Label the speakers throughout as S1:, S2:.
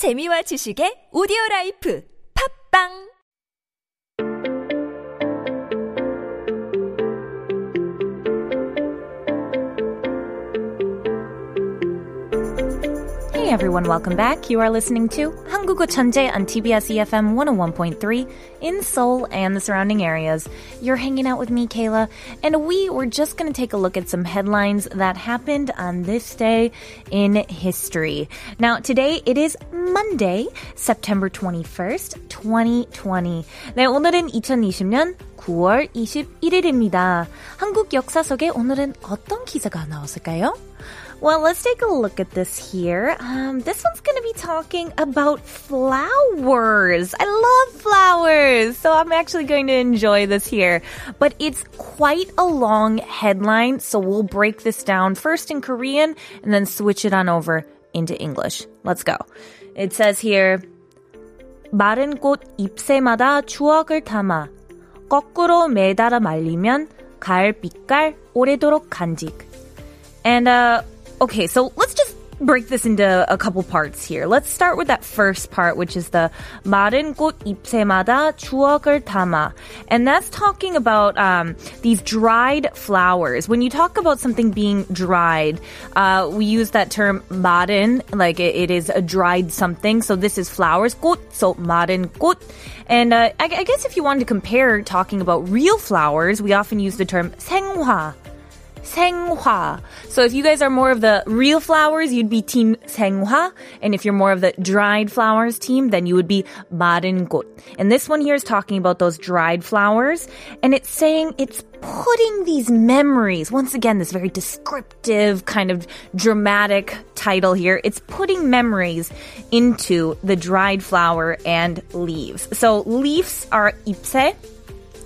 S1: 재미와 지식의 오디오 라이프. 팝빵
S2: Hey everyone, welcome back. You are listening to 한국어 천재 on TBS EFM 101.3 in Seoul and the surrounding areas. You're hanging out with me, Kayla, and we were just going to take a look at some headlines that happened on this day in history. Now, today it is Monday, September 21st, 2020. 네, 오늘은 2020년 9월 21일입니다. 한국 역사 속에 오늘은 어떤 기사가 나왔을까요? Well, let's take a look at this here. Um, this one's going to be talking about flowers. I love flowers. So I'm actually going to enjoy this here. But it's quite a long headline. So we'll break this down first in Korean and then switch it on over into English. Let's go. It says here, 마른 꽃 잎새마다 추억을 담아 거꾸로 매달아 말리면 가을 빛깔 오래도록 간직. And uh okay, so let's just break this into a couple parts here. Let's start with that first part, which is the 마른 꽃 잎새마다 추억을 담아. And that's talking about um, these dried flowers. When you talk about something being dried, uh, we use that term 마른, like it, it is a dried something. So this is flowers, 꽃, so 마른 꽃. And uh, I, I guess if you wanted to compare talking about real flowers, we often use the term 생화. 생화. So if you guys are more of the real flowers, you'd be team 생화. And if you're more of the dried flowers team, then you would be 마른 꽃. And this one here is talking about those dried flowers. And it's saying it's putting these memories, once again, this very descriptive kind of dramatic title here. It's putting memories into the dried flower and leaves. So leaves are 잎새.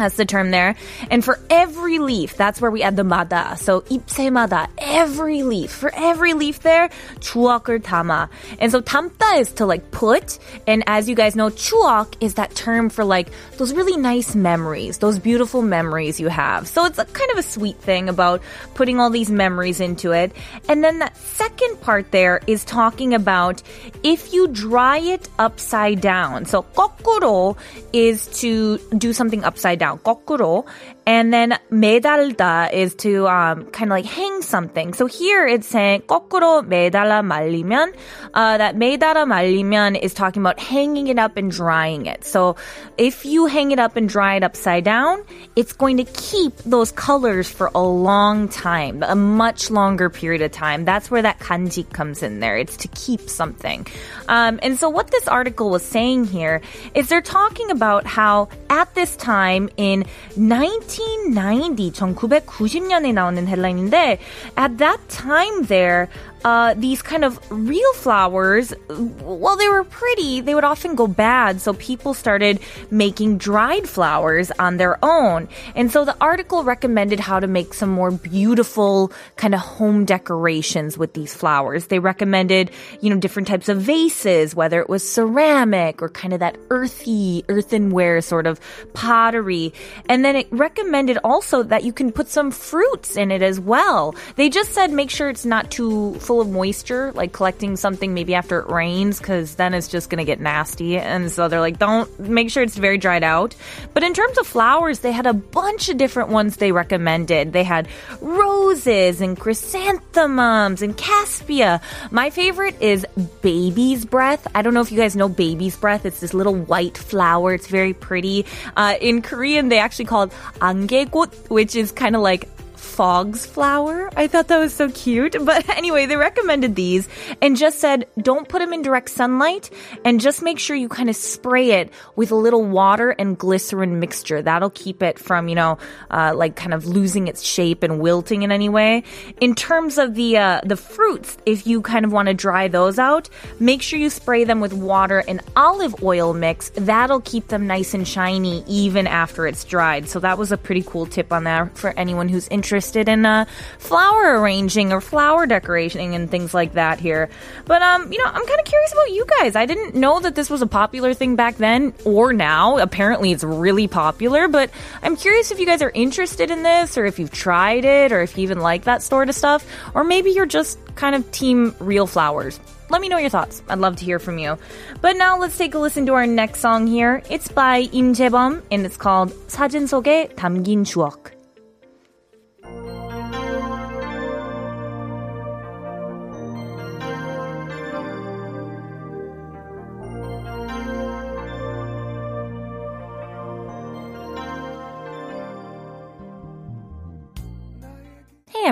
S2: That's the term there. And for every leaf, that's where we add the mada. So 잎새마다, every leaf. For every leaf there, 추억을 담아. And so 담다 is to like put. And as you guys know, 추억 is that term for like those really nice memories, those beautiful memories you have. So it's a kind of a sweet thing about putting all these memories into it. And then that second part there is talking about if you dry it upside down. So 거꾸로 is to do something upside down. down, 거꾸로. And then 매달다 is to um, kind of like hang something. So here it's saying 거꾸로 매달아 말리면. Uh, that 매달아 말리면 is talking about hanging it up and drying it. So if you hang it up and dry it upside down, it's going to keep those colors for a long time, a much longer period of time. That's where that 간직 comes in there. It's to keep something. Um, and so what this article was saying here is they're talking about how at this time in 1990, 1990년에 나오는 headline인데 at that time there, uh, these kind of real flowers, well, they were pretty, they would often go bad. So people started making dried flowers on their own. And so the article recommended how to make some more beautiful kind of home decorations with these flowers. They recommended, you know, different types of vases, whether it was ceramic or kind of that earthy, earthenware sort of pottery. and then it recommended also that you can put some fruits in it as well. They just said make sure it's not too full of moisture, like collecting something maybe after it rains, because then it's just going to get nasty. And so they're like, don't make sure it's very dried out. But in terms of flowers, they had a bunch of different ones they recommended. They had roses and chrysanthemums and caspia. My favorite is baby's breath. I don't know if you guys know baby's breath. It's this little white flower. It's very pretty. Uh, in Korean, they actually call it 안개꽃, which is kind of like fog's flower. I thought that was so cute. But anyway, they recommended these and just said don't put them in direct sunlight and just make sure you kind of spray it with a little water and glycerin mixture. That'll keep it from, you know, uh, like kind of losing its shape and wilting in any way. In terms of the, uh, the fruits, if you kind of want to dry those out, make sure you spray them with water and olive oil mix. That'll keep them nice and shiny even after it's dried. So that was a pretty cool tip on that for anyone who's interested interested in uh, flower arranging or flower decorating and things like that here. But um, you know, I'm kind of curious about you guys. I didn't know that this was a popular thing back then or now. Apparently, it's really popular. But I'm curious if you guys are interested in this, or if you've tried it, or if you even like that sort of stuff, or maybe you're just kind of team real flowers. let me know your thoughts. I'd love to hear from you. But now let's take a listen to our next song here. It's by Im Jae-bum and it's called 사진 속에 담긴 추억.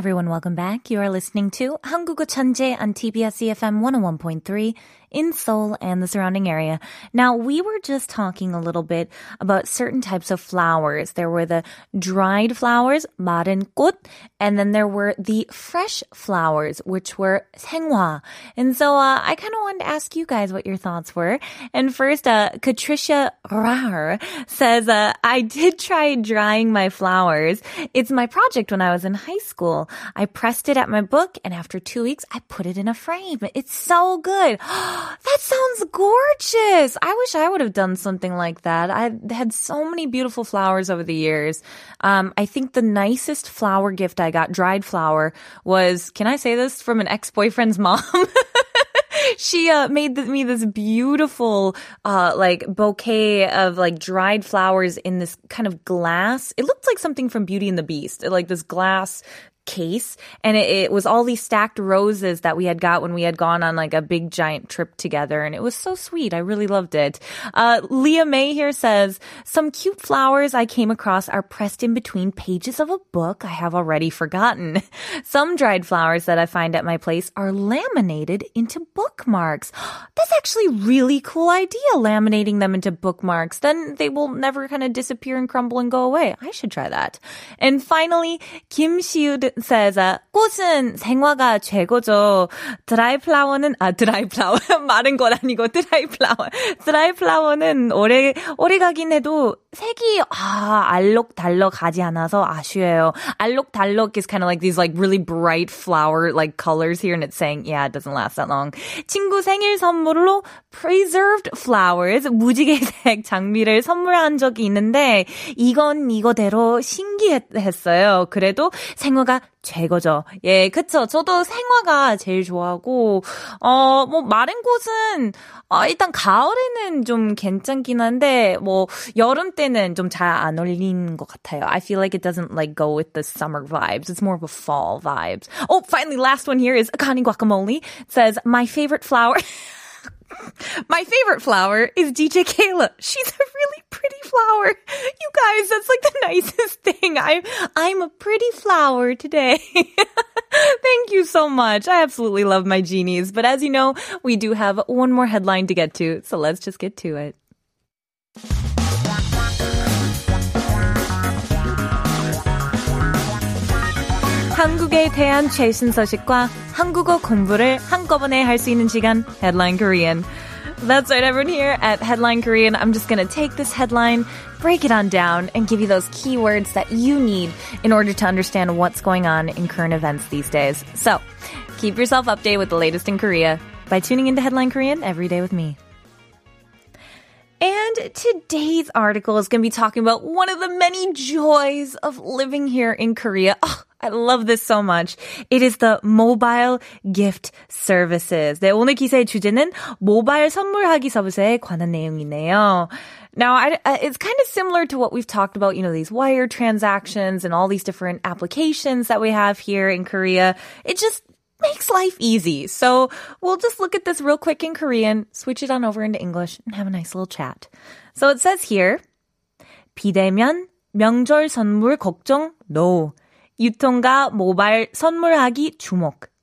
S2: everyone, welcome back. You are listening to 한국어 천재 on TBS EFM 101.3 in Seoul and the surrounding area. Now, we were just talking a little bit about certain types of flowers. There were the dried flowers, 마른 꽃, and then there were the fresh flowers, which were 생화. And so uh, I kind of wanted to ask you guys what your thoughts were. And first, uh, Katricia Rar says, uh, I did try drying my flowers. It's my project when I was in high school. I pressed it at my book, and after two weeks, I put it in a frame. It's so good. that sounds gorgeous. I wish I would have done something like that. I had so many beautiful flowers over the years. Um, I think the nicest flower gift I got, dried flower, was, can I say this from an ex-boyfriend's mom? she uh, made me this beautiful uh, like bouquet of like dried flowers in this kind of glass. It looked like something from Beauty and the Beast, like this glass case and it, it, was all these stacked roses that we had got when we had gone on like a big giant trip together and it was so sweet. I really loved it. Uh, leah may here says some cute flowers i came across are pressed in between pages of a book i have already forgotten. Some dried flowers that i find at my place are laminated into bookmarks. That's actually really cool idea laminating them into bookmarks. Then they will never kind of disappear and crumble and go away. I should try that. And finally kim Shiud says, uh, 꽃은 생화가 최고죠. 드라이 플라워는, 아, 드라이 플라워. 마른 건 아니고 드라이 플라워. 드라이 플라워는 오래, 오래 가긴 해도 색이, 아, 알록달록 하지 않아서 아쉬워요. 알록달록 is kind of like these like really bright flower like colors here and it's saying, yeah, it doesn't last that long. 친구 생일 선물로 preserved flowers, 무지개색 장미를 선물한 적이 있는데 이건 이거대로 신기했어요. 그래도 생화가 최고죠. 예, 그쵸. 저도 생화가 제일 좋아하고, 어, 뭐, 마른 꽃은, 어, 일단 가을에는 좀 괜찮긴 한데, 뭐, 여름 때는 좀 잘 안 어울리는 것 같아요. I feel like it doesn't like go with the summer vibes. It's more of a fall vibes. Oh, finally, last one here is Connie Guacamole. It says, my favorite flower. My favorite flower is DJ Kayla. She's a really pretty flower. You guys, that's like the nicest thing. I I'm a pretty flower today. Thank you so much. I absolutely love my genies. But as you know, we do have one more headline to get to, so let's just get to it. 한국에 대한 최신 소식과 한국어 공부를 한꺼번에 할 수 있는 시간 Headline Korean. That's right, everyone here at Headline Korean. I'm just gonna take this headline, break it on down, and give you those keywords that you need in order to understand what's going on in current events these days. So, keep yourself updated with the latest in Korea by tuning into Headline Korean every day with me. And today's article is going to be talking about one of the many joys of living here in Korea. Oh, I love this so much. It is the mobile gift services. 네, 오늘 기사의 주제는 모바일 선물하기 서비스에 관한 내용이네요. Now, I, it's kind of similar to what we've talked about, you know, these wire transactions and all these different applications that we have here in Korea. It just makes life easy. So we'll just look at this real quick in Korean, switch it on over into English, and have a nice little chat. So it says here, 비대면 명절 선물 걱정 no. 유통가 모바일 선물하기 주목.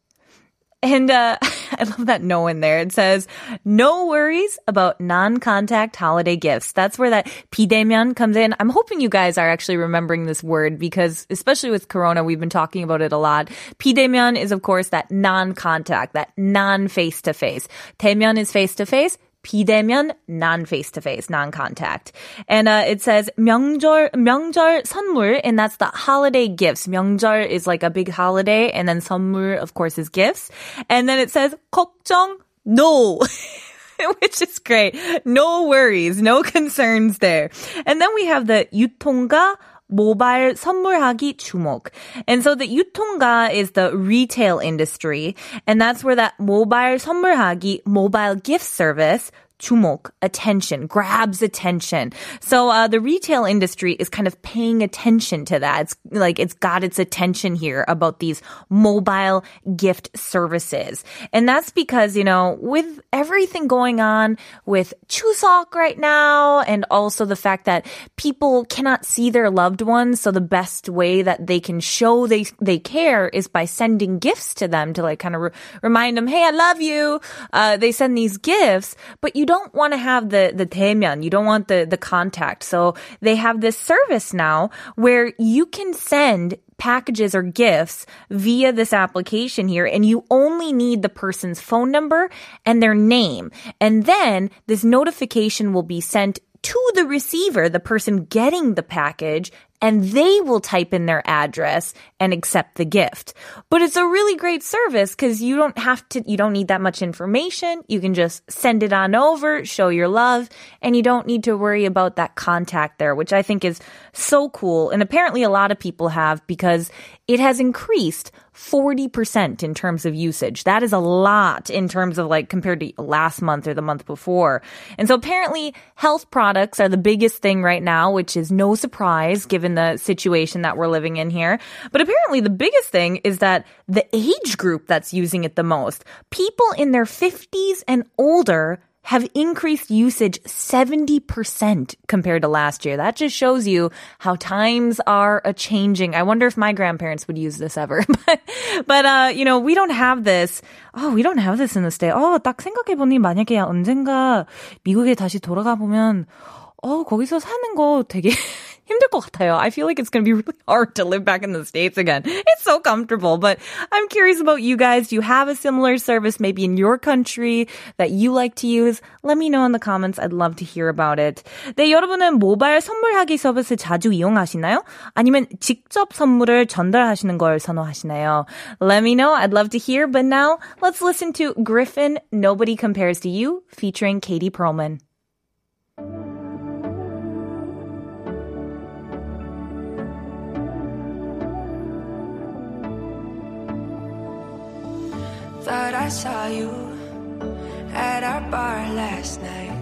S2: And uh, I love that no in there. It says, no worries about non-contact holiday gifts. That's where that 비대면 comes in. I'm hoping you guys are actually remembering this word because especially with Corona, we've been talking about it a lot. 비대면 is of course that non-contact, that non-face-to-face. 대면 is face-to-face. 비대면 non face to face, non contact. And uh, it says 명절 명절 선물 and that's the holiday gifts. 명절 is like a big holiday and then 선물 of course is gifts. And then it says 걱정 no. which is great. No worries, no concerns there. And then we have the 유통가 모바일 선물하기 주목. And so the 유통가 is the retail industry, and that's where that 모발 선물하기, mobile gift service 주목, attention, grabs attention. So uh, the retail industry is kind of paying attention to that. It's like it's got its attention here about these mobile gift services. And that's because, you know, with everything going on with Chuseok right now and also the fact that people cannot see their loved ones, so the best way that they can show they they care is by sending gifts to them to like kind of re- remind them, "Hey, I love you." Uh, they send these gifts, but you don't want to have the the 대면. You don't want the the contact. So they have this service now where you can send packages or gifts via this application here and you only need the person's phone number and their name. And then this notification will be sent to the receiver, the person getting the package, and they will type in their address and accept the gift. But it's a really great service because you don't have to, you don't need that much information. You can just send it on over, show your love, and you don't need to worry about that contact there, which I think is so cool. And apparently a lot of people have because it has increased 40% in terms of usage. That is a lot in terms of like compared to last month or the month before. And so apparently health products are the biggest thing right now, which is no surprise given the situation that we're living in here. But apparently the biggest thing is that the age group that's using it the most, people in their 50s and older have increased usage 70% compared to last year. That just shows you how times are a changing. I wonder if my grandparents would use this ever. but, but, uh, you know, we don't have this. Oh, we don't have this in the state. Oh, 딱 생각해보니 만약에 언젠가 미국에 다시 돌아가 보면, 어, 거기서 사는 거 되게 힘들 것 같아요. I feel like it's going to be really hard to live back in the States again. It's so comfortable, but I'm curious about you guys. Do you have a similar service maybe in your country that you like to use? Let me know in the comments. I'd love to hear about it. 네, 여러분은 모바일 선물하기 서비스 자주 이용하시나요? 아니면 직접 선물을 전달하시는 걸 선호하시나요? Let me know. I'd love to hear. But now let's listen to Gryffin Nobody Compares to You featuring Katie
S3: Pearlman. I saw you at our bar last night.